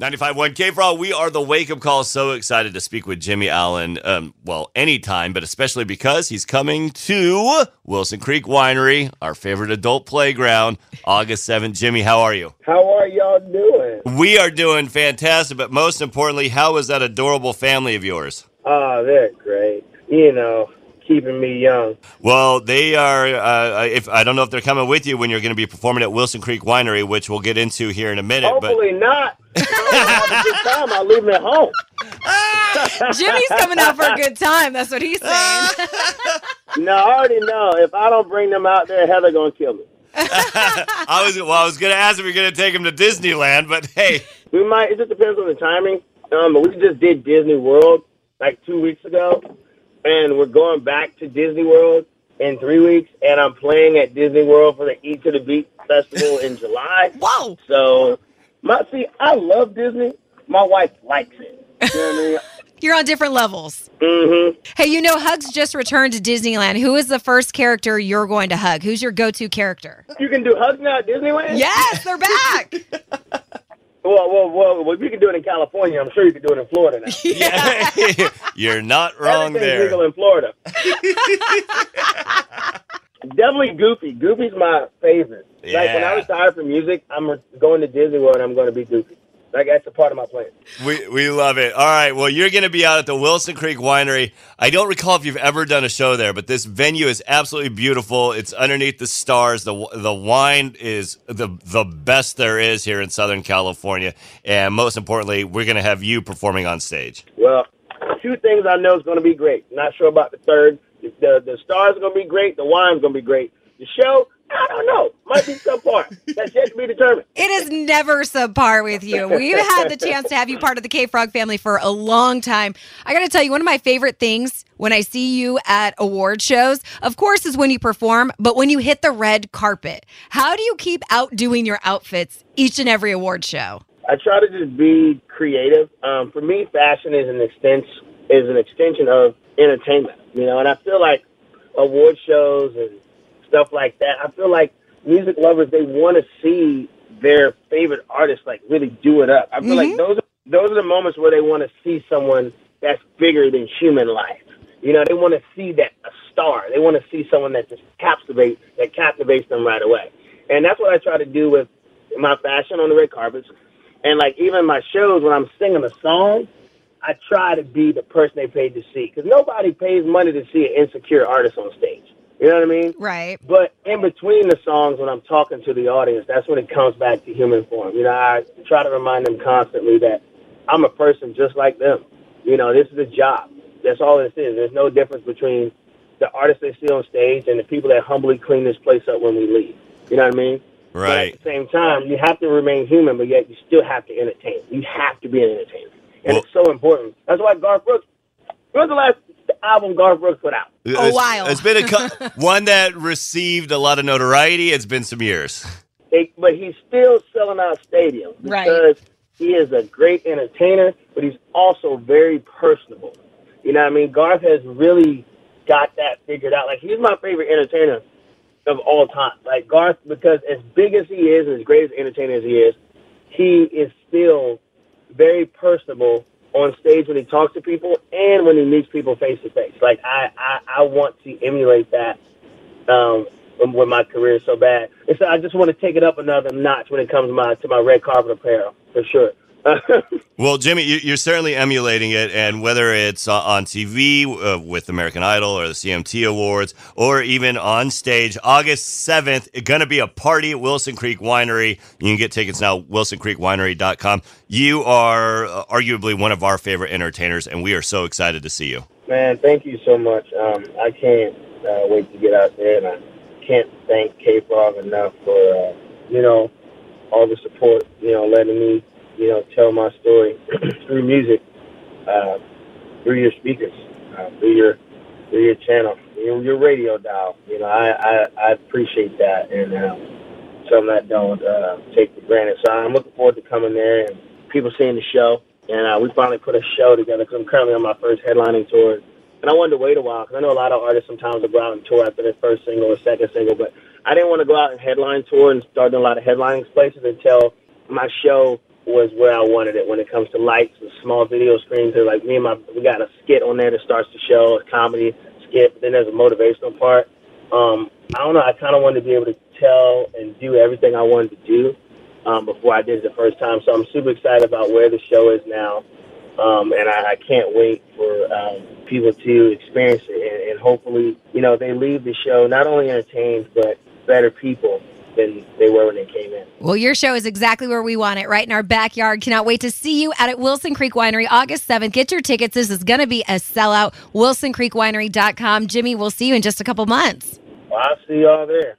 95.1 K Frog, we are the wake up call. So excited to speak with Jimmie Allen. Um, well, anytime, but especially because he's coming to Wilson Creek Winery, our favorite adult playground, August 7th. Jimmie, how are you? How are y'all doing? We are doing fantastic, but most importantly, how is that adorable family of yours? Oh, they're great. You know, keeping me young. Well, they are. Uh, if I don't know if they're coming with you when you're going to be performing at Wilson Creek Winery, which we'll get into here in a minute. Hopefully not. I'll have a good time. I'll leave them at home. Jimmie's coming out for a good time. That's what he's saying. No, I already know. If I don't bring them out there, Heather gonna kill me. I was well. I was going to ask if you're going to take them to Disneyland, but hey, We might. It just depends on the timing. Um, but we just did Disney World like two weeks ago, and we're going back to Disney World in three weeks. And I'm playing at Disney World for the Eat to the Beat festival in July. Whoa. So, my see, I love Disney. My wife likes it. You know what I mean? You're on different levels. Mm-hmm. Hey, you know, Hugs just returned to Disneyland. Who is the first character you're going to hug? Who's your go to character? You can do hugs now at Disneyland. Yes, they're back. Well, well, well, well, if you can do it in California, I'm sure you can do it in Florida now. you're not wrong Everything's there. legal in Florida. Definitely Goofy. Goofy's my favorite. Like when Yeah. I retire from music, I'm going to Disney World. and I'm going to be Goofy. That's a part of my plan. We we love it. All right. Well, you're going to be out at the Wilson Creek Winery. I don't recall if you've ever done a show there, but this venue is absolutely beautiful. It's underneath the stars. the The wine is the the best there is here in Southern California, and most importantly, we're going to have you performing on stage. Well, two things I know is going to be great. Not sure about the third. The the stars are going to be great. The wine's going to be great. The show, I don't know. Might be subpar. That's yet to be determined. It is never subpar with you. We've had the chance to have you part of the K Frog family for a long time. I got to tell you, one of my favorite things when I see you at award shows, of course, is when you perform, but when you hit the red carpet. How do you keep outdoing your outfits each and every award show? I try to just be creative. Um, for me, fashion is an extension is an extension of entertainment. You know, and I feel like award shows and stuff like that. I feel like music lovers they want to see their favorite artists like really do it up. I feel like mm-hmm. those are, those are the moments where they want to see someone that's bigger than human life. You know, they want to see that a star. They want to see someone that just captivates that captivates them right away. And that's what I try to do with my fashion on the red carpets. And like even my shows when I'm singing a song, I try to be the person they paid to see because nobody pays money to see an insecure artist on stage. You know what I mean? Right. But in between the songs, when I'm talking to the audience, that's when it comes back to human form. You know, I try to remind them constantly that I'm a person just like them. You know, this is a job. That's all this is. There's no difference between the artists they see on stage and the people that humbly clean this place up when we leave. You know what I mean? But Right. at the same time, you have to remain human, but yet you still have to entertain. You have to be an entertainer. And Well- it's so important. That's why Garth Brooks, when's the last album Garth Brooks put out? A oh, while. It's been a co- one that received a lot of notoriety. It's been some years. It, but he's still selling out stadiums Right. because he is a great entertainer, but he's also very personable. You know what I mean? Garth has really got that figured out. Like he's my favorite entertainer of all time. Like Garth, because as big as he is, and as great as an entertainer as he is, he is still very personable on stage when he talks to people and when he meets people face to face. Like I, I, I want to emulate that um, with my career is so bad. And so I just want to take it up another notch when it comes to my to my red carpet apparel for sure. Well, Jimmie, you- you're certainly emulating it, and whether it's uh, on TV uh, with American Idol or the CMT Awards, or even on stage, August 7th, going to be a party at Wilson Creek Winery. You can get tickets now, at wilsoncreekwinery.com. You are uh, arguably one of our favorite entertainers, and we are so excited to see you. Man, thank you so much. Um, I can't uh, wait to get out there, and I can't thank K Frog enough for uh, you know all the support. You know, letting me you know tell my story through music, uh, through your speakers, uh, through your through your channel, your, your radio dial. You know, I I, I appreciate that, and um, something I don't uh, take for granted. So I'm looking forward to coming there and people seeing the show. And uh, we finally put a show together because I'm currently on my first headlining tour. And I wanted to wait a while because I know a lot of artists sometimes will go out and tour after their first single or second single, but I didn't want to go out and headline tour and start doing a lot of headlining places until my show was where I wanted it when it comes to lights and small video screens. They're like me and my we got a skit on there that starts the show, a comedy skit, but then there's a motivational part. Um, I don't know, I kinda wanted to be able to tell and do everything I wanted to do um, before I did it the first time. So I'm super excited about where the show is now. Um, and I, I can't wait for um, people to experience it. And, and hopefully, you know, they leave the show not only entertained, but better people than they were when they came in. Well, your show is exactly where we want it, right in our backyard. Cannot wait to see you at, at Wilson Creek Winery August 7th. Get your tickets. This is going to be a sellout. WilsonCreekWinery.com. Jimmie, we'll see you in just a couple months. Well, I'll see y'all there.